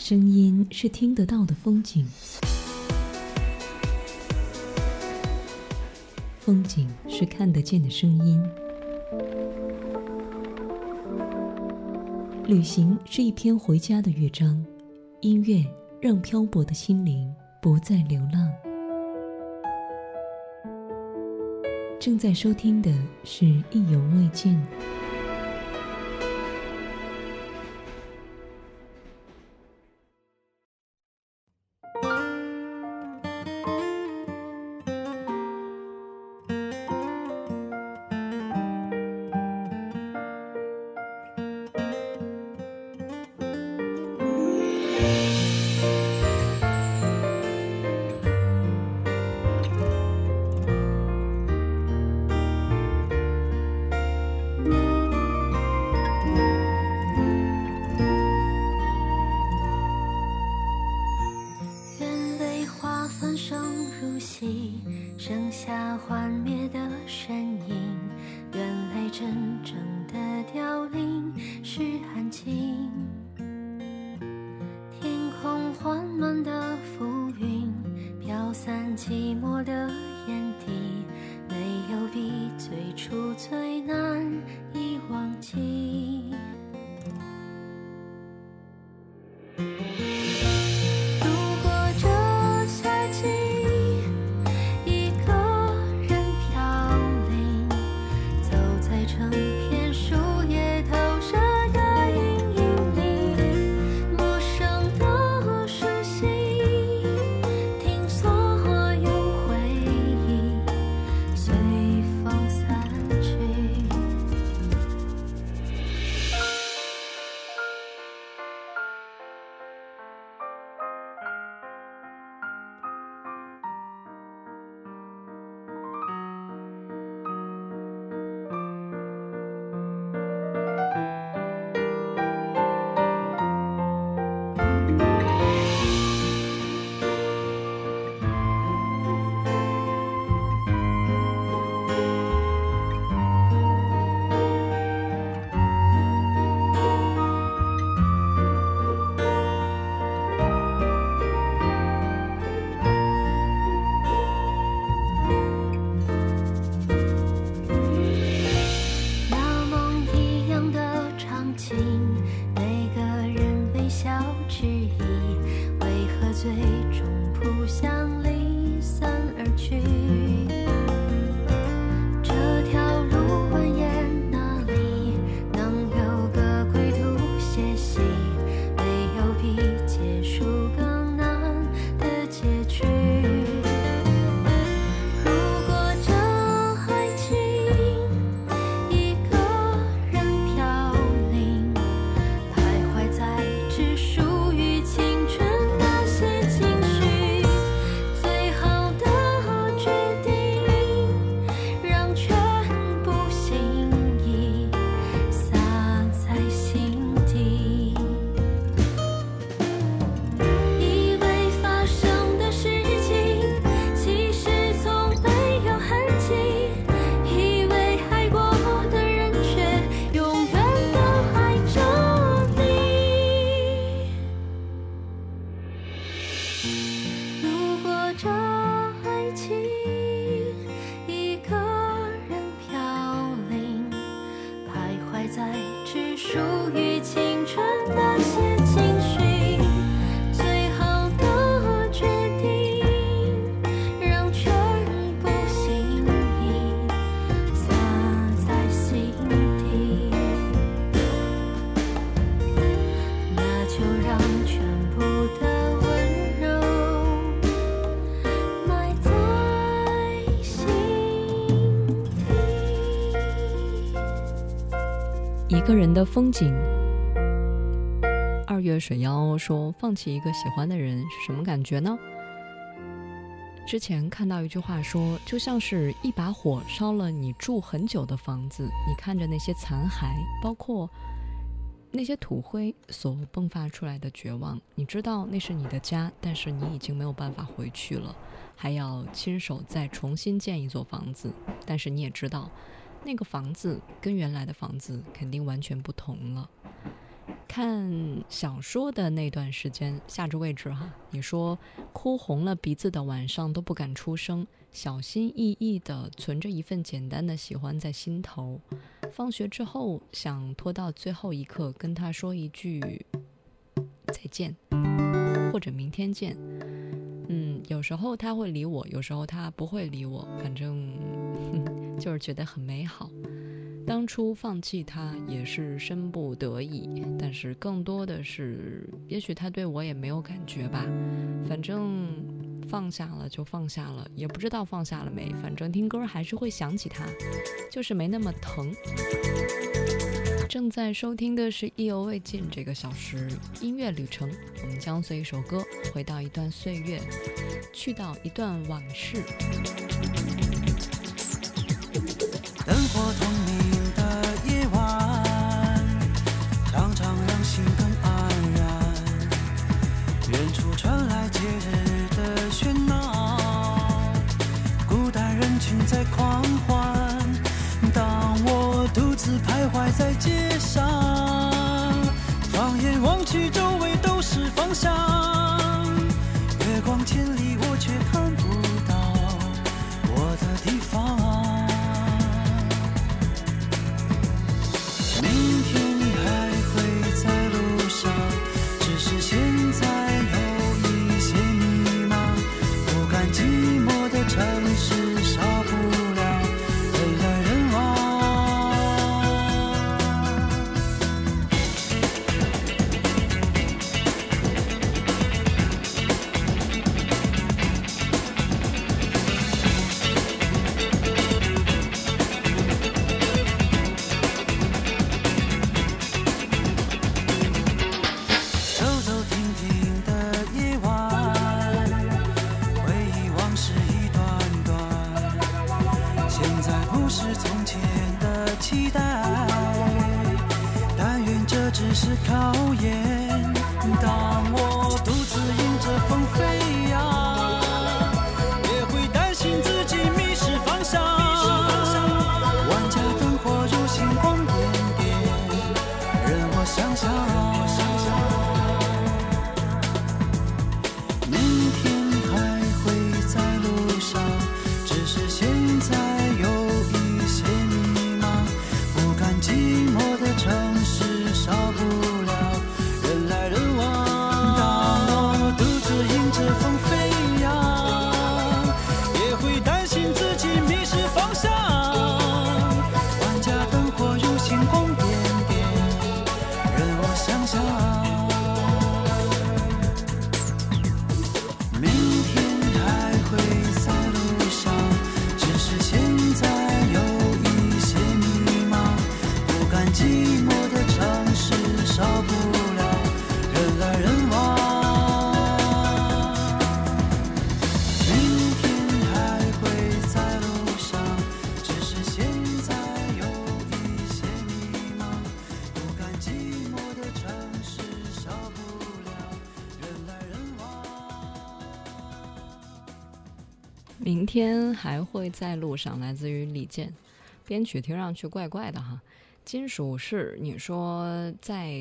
声音是听得到的风景，风景是看得见的声音。旅行是一篇回家的乐章，音乐让漂泊的心灵不再流浪。正在收听的是《意犹未尽》。人的风景。二月水妖说：“放弃一个喜欢的人是什么感觉呢？”之前看到一句话说，就像是一把火烧了你住很久的房子，你看着那些残骸，包括那些土灰所迸发出来的绝望，你知道那是你的家，但是你已经没有办法回去了，还要亲手再重新建一座房子，但是你也知道。那个房子跟原来的房子肯定完全不同了。看小说的那段时间，下至位置哈，你说哭红了鼻子的晚上都不敢出声，小心翼翼地存着一份简单的喜欢在心头。放学之后想拖到最后一刻跟他说一句再见，或者明天见。嗯，有时候他会理我，有时候他不会理我，反正就是觉得很美好。当初放弃他也是生不得已，但是更多的是，也许他对我也没有感觉吧。反正放下了就放下了，也不知道放下了没。反正听歌还是会想起他，就是没那么疼。正在收听的是意犹未尽这个小时音乐旅程，我们将随一首歌回到一段岁月，去到一段往事。是现会在路上，来自于李健，编曲听上去怪怪的哈。金属是你说在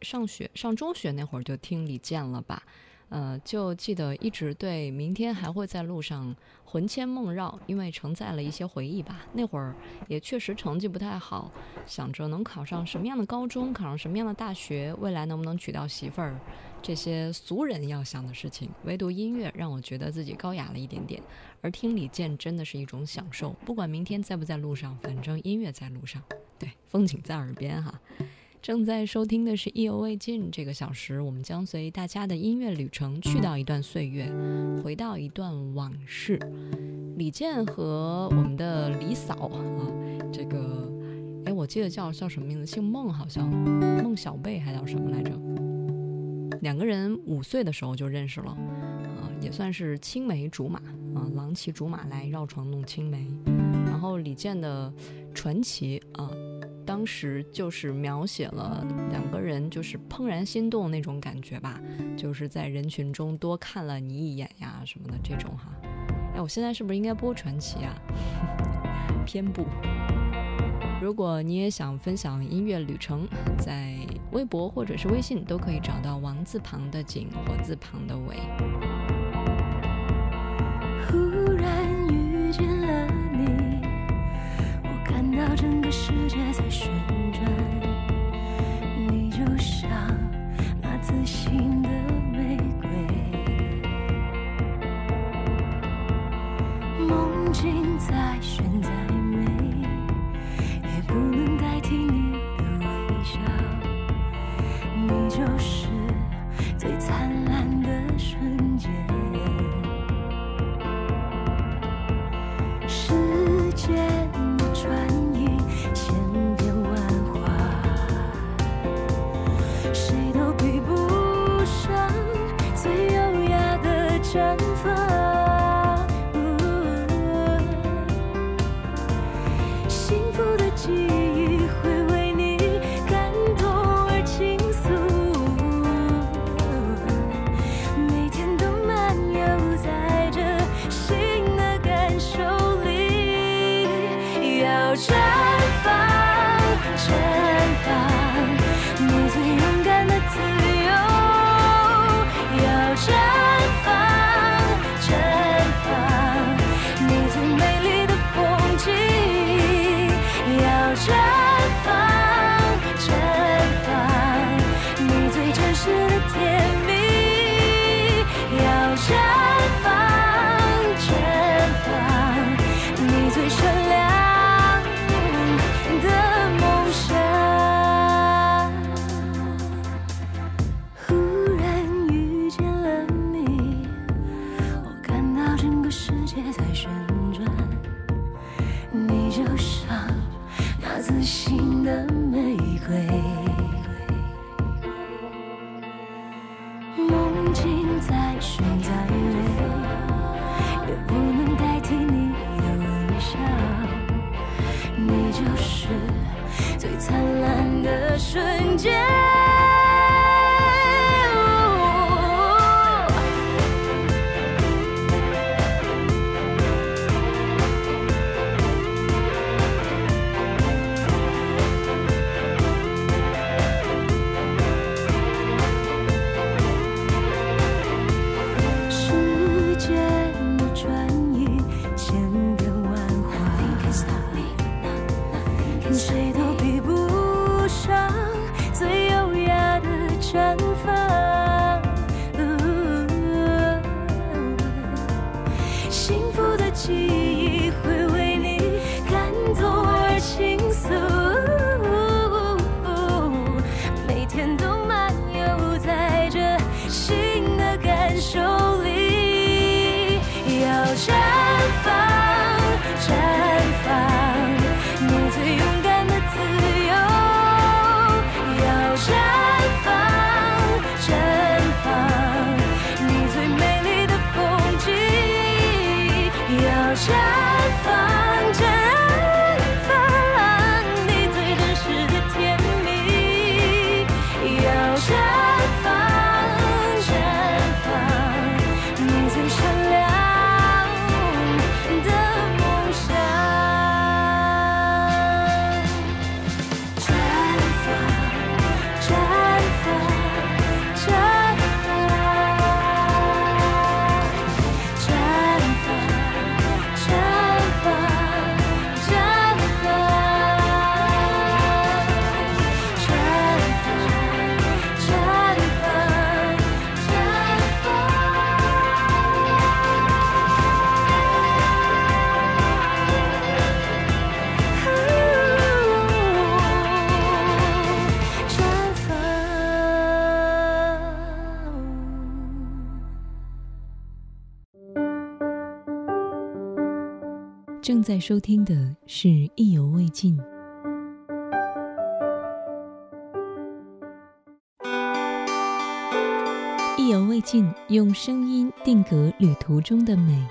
上学上中学那会儿就听李健了吧？呃，就记得一直对明天还会在路上魂牵梦绕，因为承载了一些回忆吧。那会儿也确实成绩不太好，想着能考上什么样的高中，考上什么样的大学，未来能不能娶到媳妇儿，这些俗人要想的事情。唯独音乐让我觉得自己高雅了一点点，而听李健真的是一种享受。不管明天在不在路上，反正音乐在路上，对，风景在耳边哈。正在收听的是意犹未尽这个小时，我们将随大家的音乐旅程去到一段岁月，回到一段往事。李健和我们的李嫂啊，这个，哎，我记得叫叫什么名字？姓孟，好像孟小贝还叫什么来着？两个人五岁的时候就认识了，也算是青梅竹马啊，郎骑竹马来绕床弄青梅。然后李健的《传奇》啊，当时就是描写了两个人就是怦然心动那种感觉吧，就是在人群中多看了你一眼呀什么的这种。哈，哎，我现在是不是应该播《传奇》啊？偏不？如果你也想分享音乐旅程，在微博或者是微信都可以找到王字旁的“景”，或字旁的“伟”。世界在说收听的是意犹未尽。意犹未尽用声音定格旅途中的美。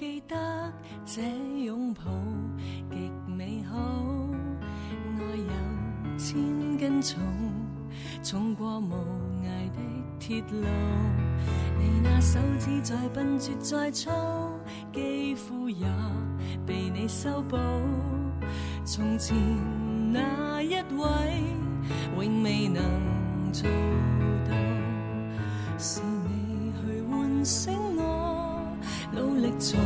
记得这拥抱极美好。爱有千斤重，重过无涯的铁路。你那手指再笨拙再粗，肌肤也被你修补。从前那一位，永未能做到，是你去唤醒我，努力才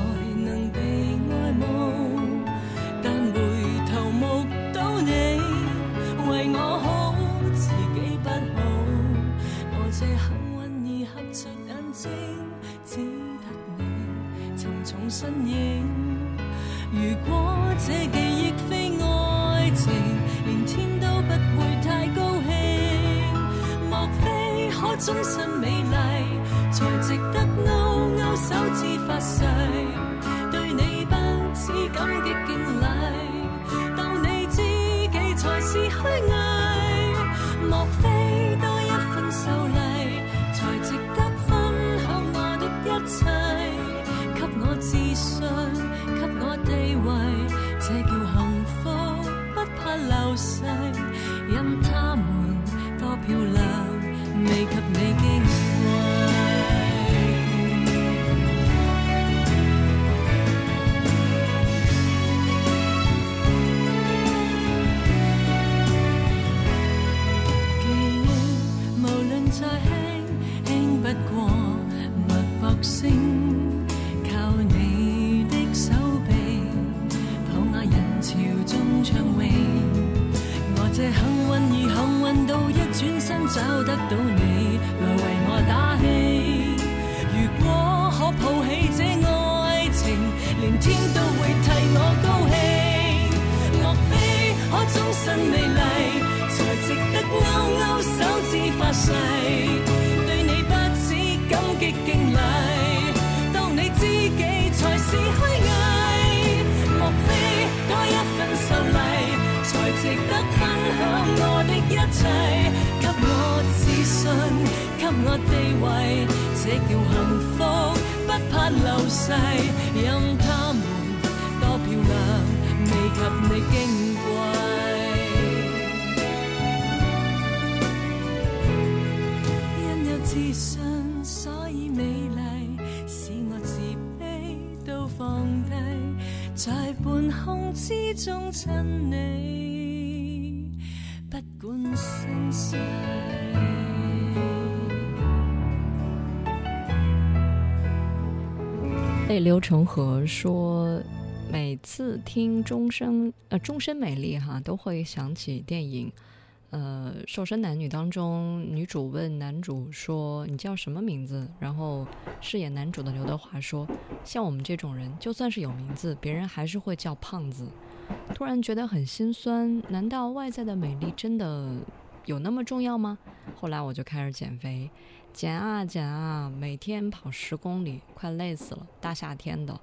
泪流成河说，每次听终身呃终身美丽哈，都会想起电影。呃，瘦身男女当中，女主问男主说：“你叫什么名字？”然后饰演男主的刘德华说：“像我们这种人，就算是有名字，别人还是会叫胖子。”突然觉得很心酸，难道外在的美丽真的有那么重要吗？后来我就开始减肥，减啊减啊，每天跑十公里，快累死了，大夏天的，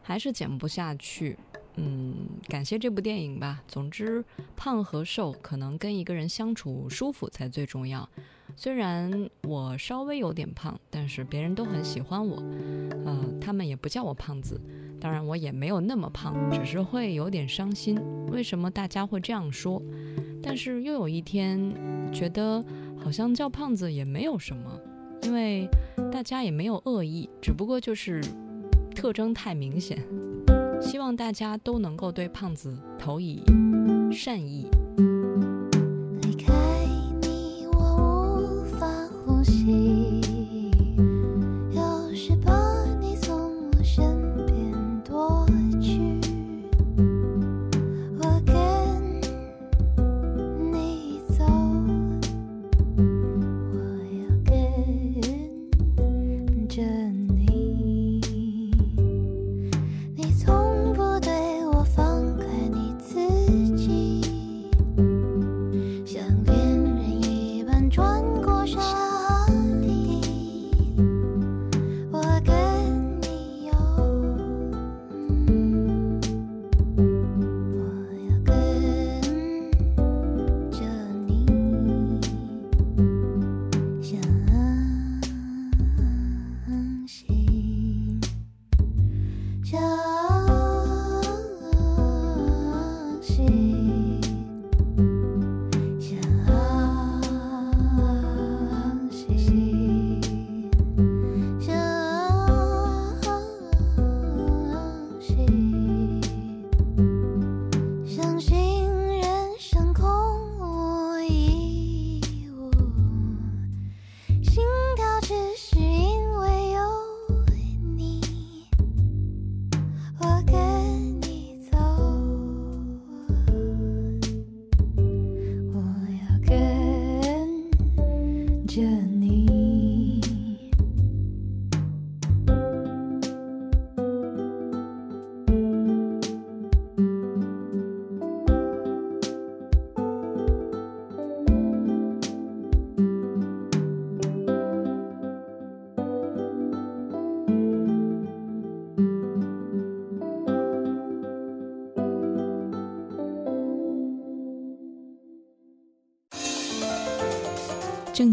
还是减不下去。嗯，感谢这部电影吧。总之，胖和瘦可能跟一个人相处舒服才最重要。虽然我稍微有点胖，但是别人都很喜欢我，呃，他们也不叫我胖子。当然，我也没有那么胖，只是会有点伤心。为什么大家会这样说？但是又有一天，觉得好像叫胖子也没有什么，因为大家也没有恶意，只不过就是特征太明显。希望大家都能够对胖子投以善意。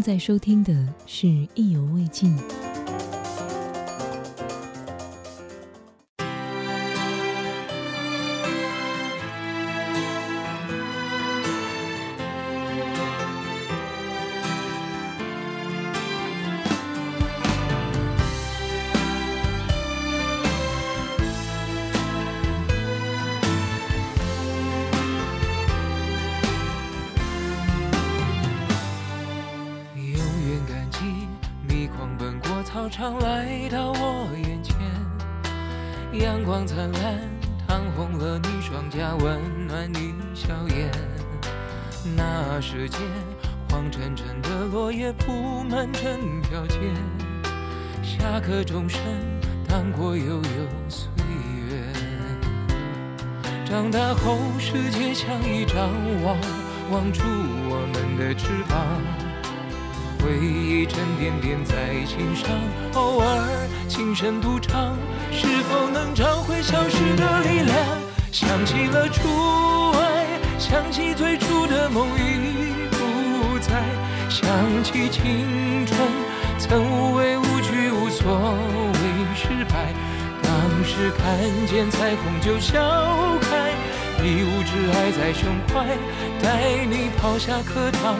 正在收听的是《意犹未尽》。常来到我眼前，阳光灿烂，烫红了你双颊，温暖你笑颜。那时间，黄澄澄的落叶铺满整条街，下课钟声荡过悠悠岁月。长大后，世界像一张网，网住我们的翅膀。回忆沉甸甸在心上，偶尔轻声独唱，是否能找回消失的力量？想起了初爱，想起最初的梦已不在，想起青春曾无畏无惧，无所谓失败。当时看见彩虹就笑开，一无挚爱在胸怀，带你跑下课堂。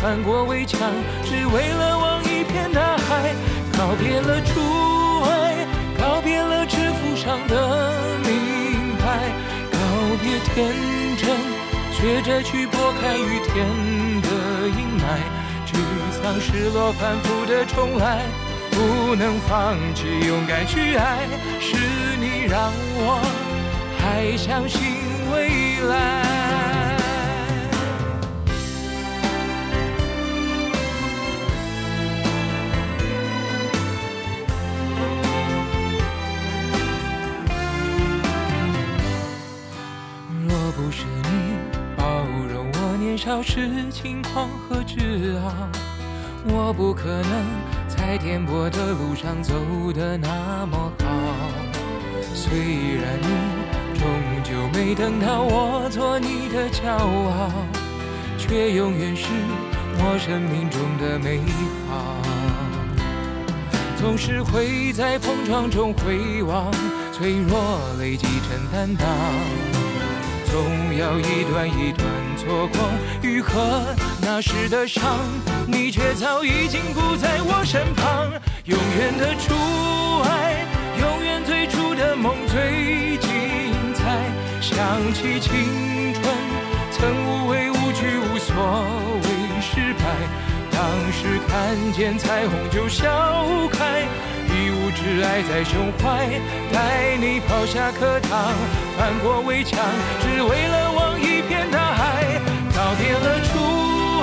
翻过围墙，只为了望一片大海。告别了初爱，告别了制服上的名牌，告别天真，学着去拨开雨天的阴霾。沮丧、失落、反复的重来，不能放弃，勇敢去爱，是你让我还相信未来。少时轻狂和自傲，我不可能在颠簸的路上走得那么好。虽然你终究没等到我做你的骄傲，却永远是我生命中的美好。总是会在碰撞中回望，脆弱累积成担当。总要一段一段错过，愈合那时的伤，你却早已经不在我身旁。永远的初爱，永远最初的梦最精彩。想起青春，曾无畏无惧，无所谓失败。当时看见彩虹就笑开，一无挚爱在胸怀，带你跑下课堂，翻过围墙，只为了。别了初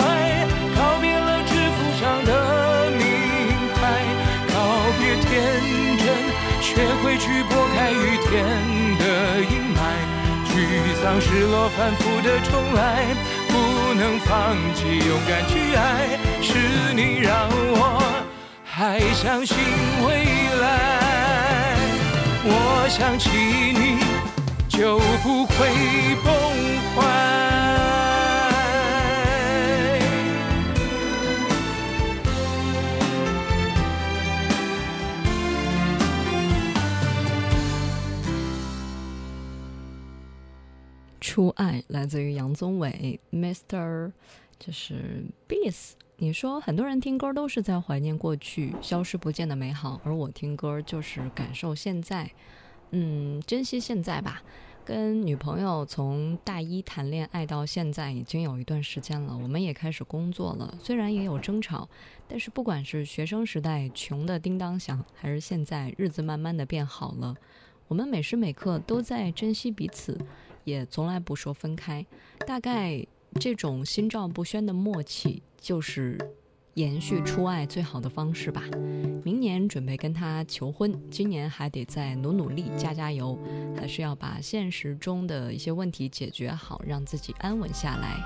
爱，告别了制服上的名牌，告别天真，学会去拨开雨天的阴霾。沮丧、失落、反复的重来，不能放弃，勇敢去爱，是你让我还相信未来。我想起你，就不会崩坏。初爱来自于杨宗纬，Mr. 就是 Beast。你说很多人听歌都是在怀念过去消失不见的美好，而我听歌就是感受现在，嗯，珍惜现在吧。跟女朋友从大一谈恋爱到现在已经有一段时间了，我们也开始工作了，虽然也有争吵，但是不管是学生时代穷的叮当响，还是现在日子慢慢的变好了，我们每时每刻都在珍惜彼此。也从来不说分开，大概这种心照不宣的默契，就是延续初爱最好的方式吧。明年准备跟他求婚，今年还得再努努力、加加油，还是要把现实中的一些问题解决好，让自己安稳下来。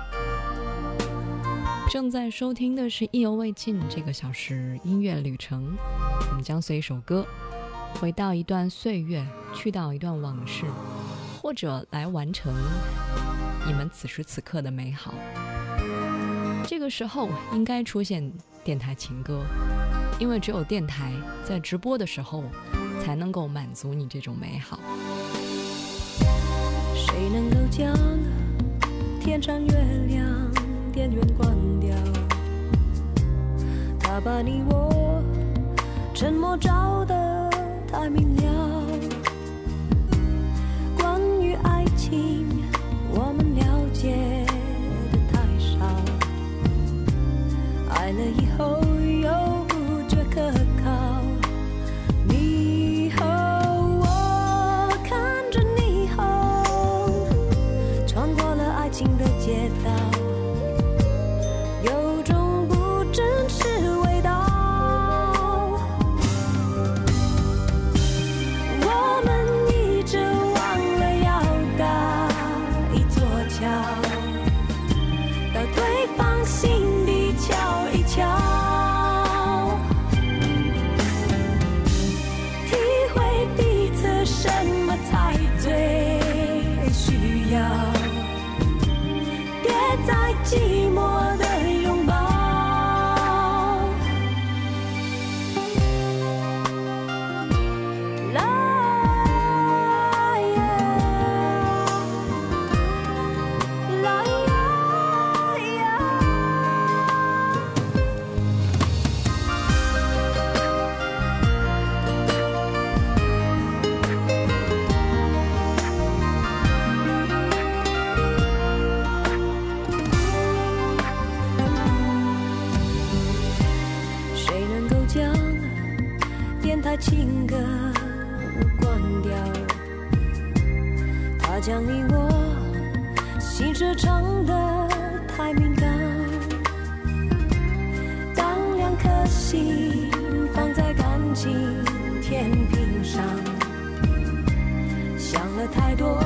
正在收听的是《意犹未尽》这个小时音乐旅程，我们将随一首歌，回到一段岁月，去到一段往事，或者来完成你们此时此刻的美好。这个时候应该出现电台情歌，因为只有电台在直播的时候，才能够满足你这种美好。谁能够将天上月亮电源关掉？它把你我沉默照得太明了。我们了解的太少。爱了以后情歌关掉？它将你我心事唱得太敏感。当两颗心放在感情天平上，想了太多，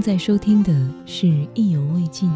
正在收听的是《意犹未尽》。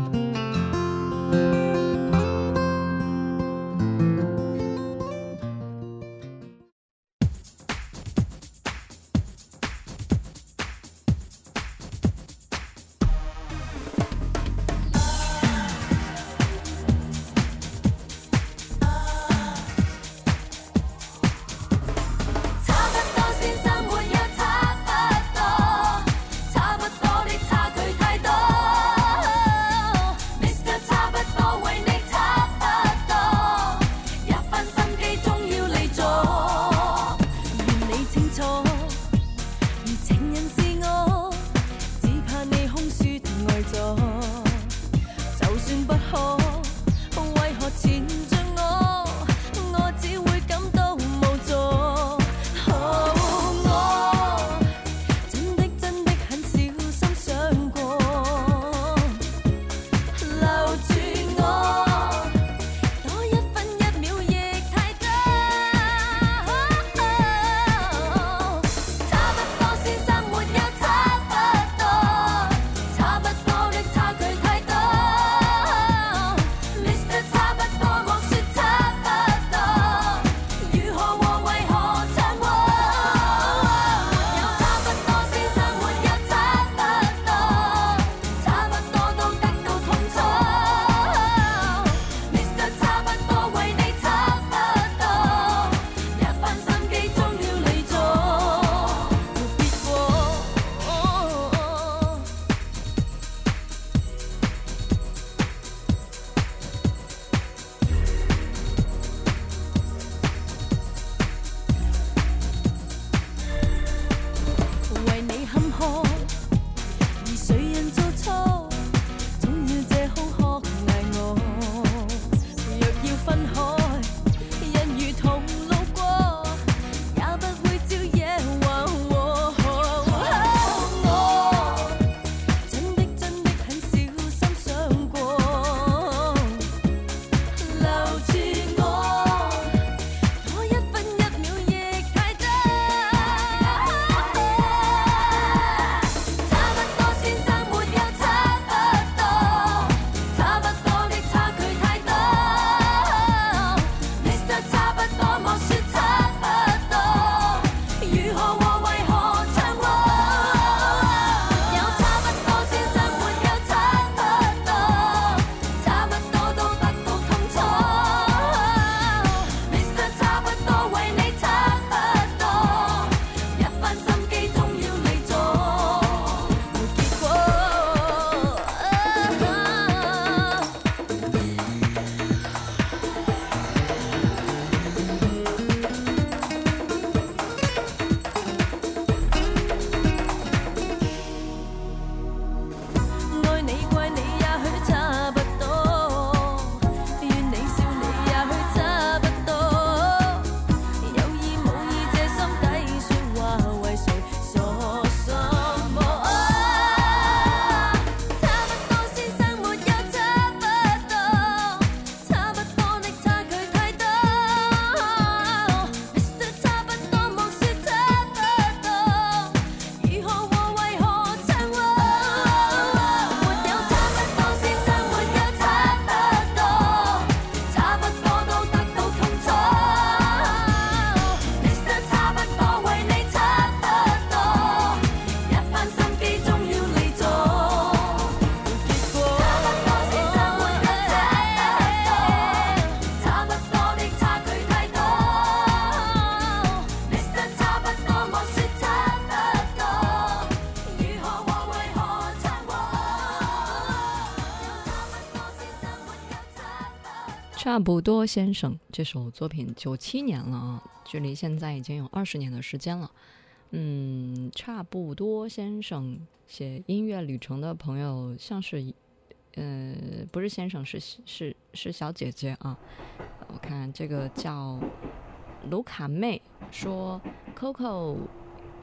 不多先生这首作品九七年了啊，距离现在已经有二十年的时间了。嗯，差不多先生写音乐旅程的朋友，像是，呃，不是先生，是是是小姐姐啊。我看这个叫卢卡妹说，Coco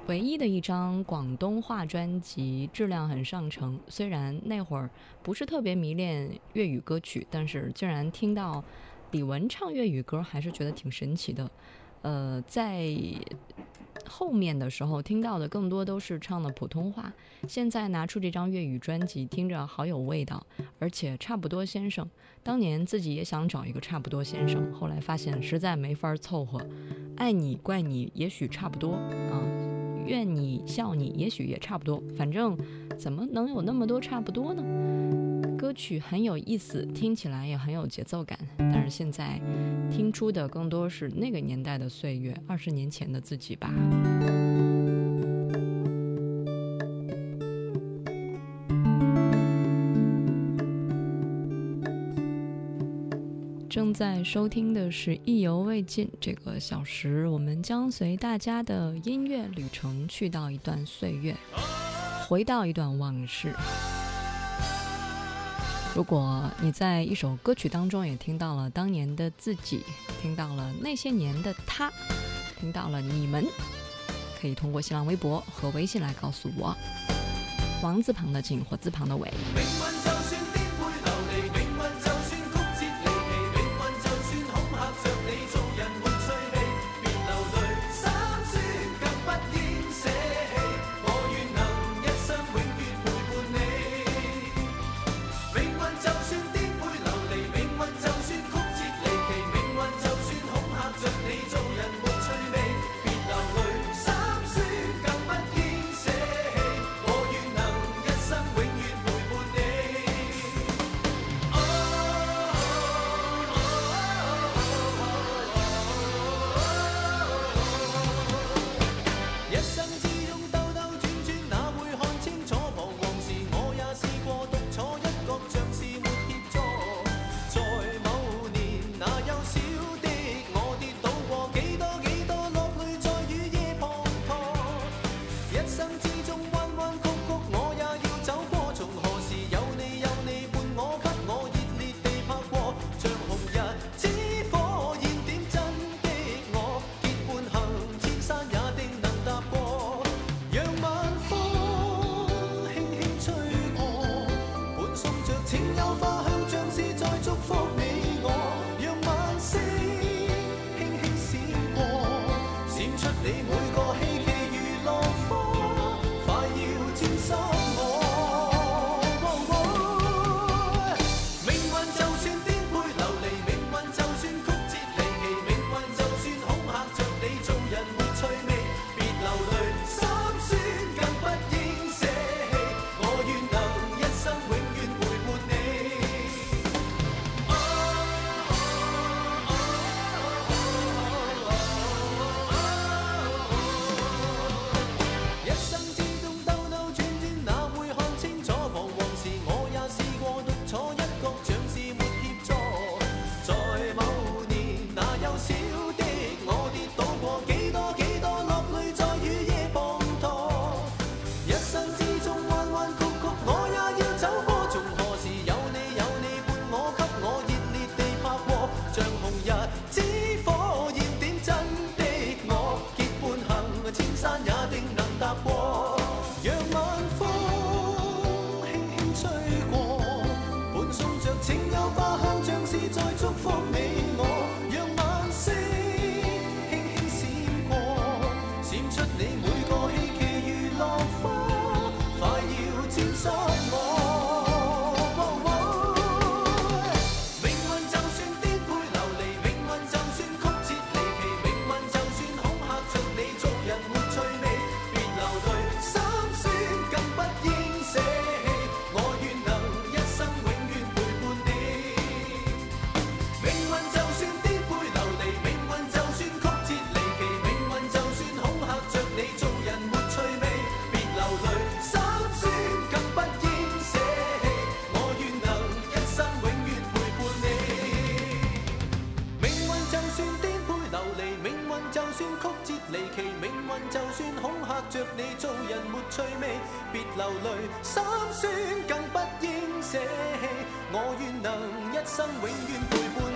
唯一的一张广东话专辑质量很上乘，虽然那会儿不是特别迷恋粤语歌曲，但是竟然听到李玟唱粤语歌，还是觉得挺神奇的。呃，在后面的时候听到的更多都是唱的普通话，现在拿出这张粤语专辑，听着好有味道，而且差不多先生，当年自己也想找一个差不多先生，后来发现实在没法凑合，爱你怪你也许差不多啊，怨你笑你也许也差不多，反正怎么能有那么多差不多呢？歌曲很有意思，听起来也很有节奏感，但是现在听出的更多是那个年代的岁月，二十年前的自己吧。正在收听的是《意犹未尽》这个小时，我们将随大家的音乐旅程去到一段岁月，回到一段往事。如果你在一首歌曲当中也听到了当年的自己，听到了那些年的他，听到了你们，可以通过新浪微博和微信来告诉我。王字旁的景，或字旁的伟。就算曲折离奇命运就算恐吓着你做人没趣味别流泪心酸更不应舍弃。我愿能一生永远陪伴。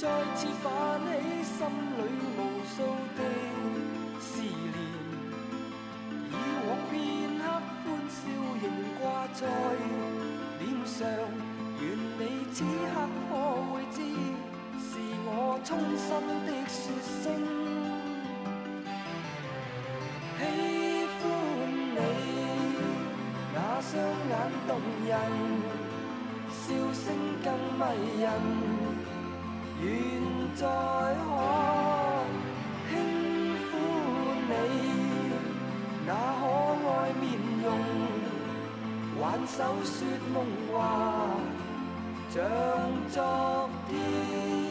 再次泛起心里无数的思念以往片刻欢笑。仍挂在脸上愿你此刻可会知是我衷心的说声喜欢你那双眼动人笑。声更迷人愿再可轻抚你那可爱面容挽手说梦话像昨天。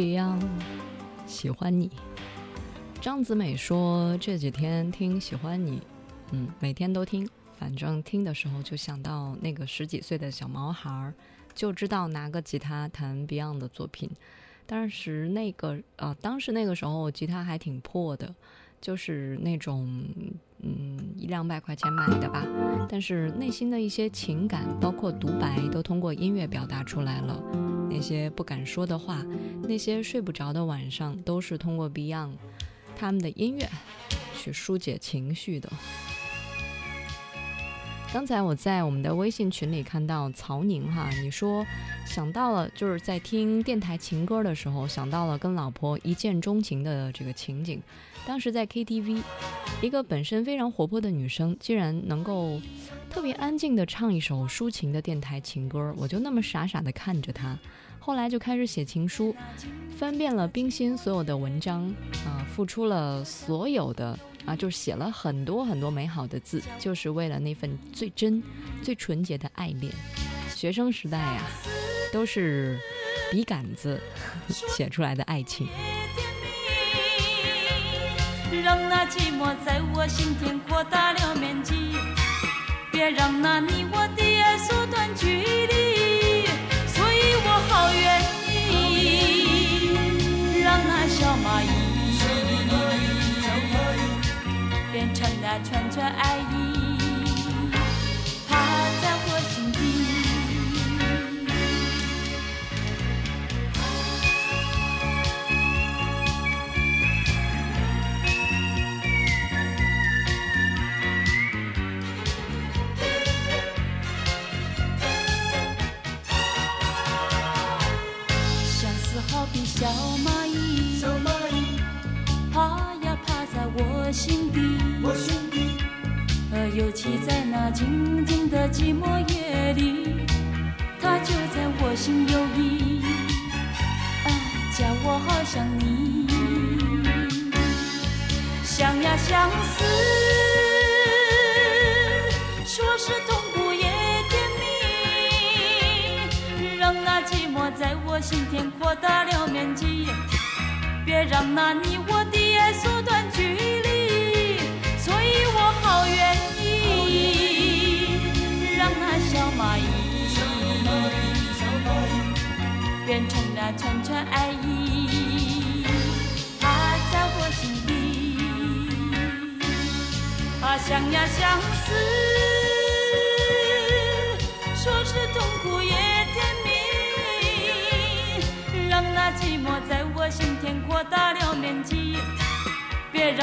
Beyond，喜欢你。张子美说这几天听喜欢你，嗯，每天都听，反正听的时候就想到那个十几岁的小毛孩儿，就知道拿个吉他弹 Beyond 的作品。当时那个呃，当时那个时候吉他还挺破的，就是那种嗯一两百块钱买的吧，但是内心的一些情感，包括独白，都通过音乐表达出来了。那些不敢说的话，那些睡不着的晚上，都是通过 Beyond 他们的音乐去疏解情绪的。刚才我在我们的微信群里看到曹宁哈，你说想到了就是在听电台情歌的时候，想到了跟老婆一见钟情的这个情景。当时在 KTV，一个本身非常活泼的女生，竟然能够特别安静的唱一首抒情的电台情歌，我就那么傻傻的看着她。后来就开始写情书，翻遍了冰心所有的文章，啊，付出了所有的。啊，就写了很多很多美好的字，就是为了那份最真、最纯洁的爱恋。学生时代呀，都是笔杆子 写出来的爱情。让那寂寞在我心田扩大了面积，别让那你我的爱缩短距离。所以我好愿意让那小蚂蚁。变成那串串爱意，它在我心底。好比小蚂蚁，爬呀爬在我心底。呃，尤其在那静静的寂寞夜里，它就在我心游弋，啊，叫我好想你，想呀相思，我心田扩大了面积，别让那你我的爱缩短距离，所以我好愿意让那小蚂蚁变成那串串爱意，它在我心底，啊想呀相思，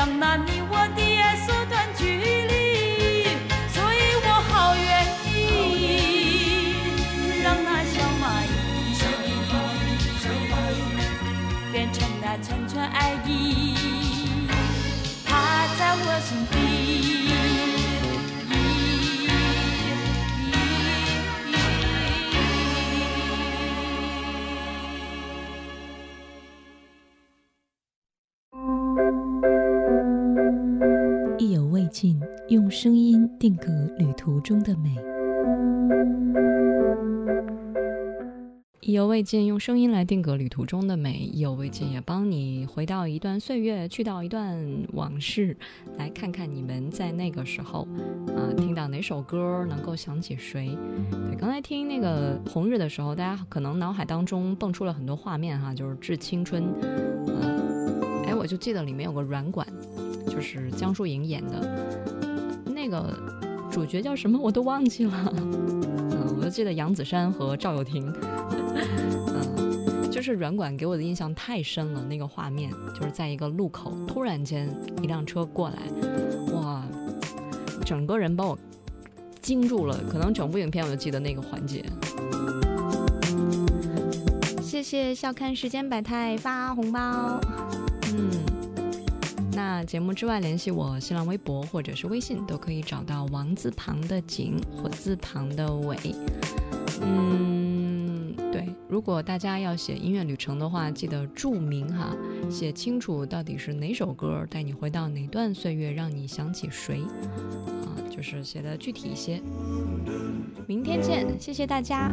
让那你我的爱缩短距离，所以我好愿意让那小蚂蚁变成那串串爱意，它在我心底。定格旅途中的美。意犹未尽，用声音来定格旅途中的美。意犹未尽，也帮你回到一段岁月，去到一段往事，来看看你们在那个时候啊，听到哪首歌能够想起谁。对，刚才听那个《红日》的时候，大家可能脑海当中蹦出了很多画面哈，就是致青春。嗯，哎，我就记得里面有个软管，就是江疏影演的，那个主角叫什么我都忘记了。嗯，我就记得杨子姗和赵又廷。嗯，就是软管给我的印象太深了，那个画面就是在一个路口，突然间一辆车过来，哇，整个人把我惊住了，可能整部影片我就记得那个环节。谢谢笑看时间百态发红包，嗯。那节目之外，联系我新浪微博或者是微信，都可以找到王字旁的景，火字旁的伟。嗯，对，如果大家要写音乐旅程的话，记得注明哈，写清楚到底是哪首歌带你回到哪段岁月，让你想起谁啊，就是写的具体一些。明天见，谢谢大家。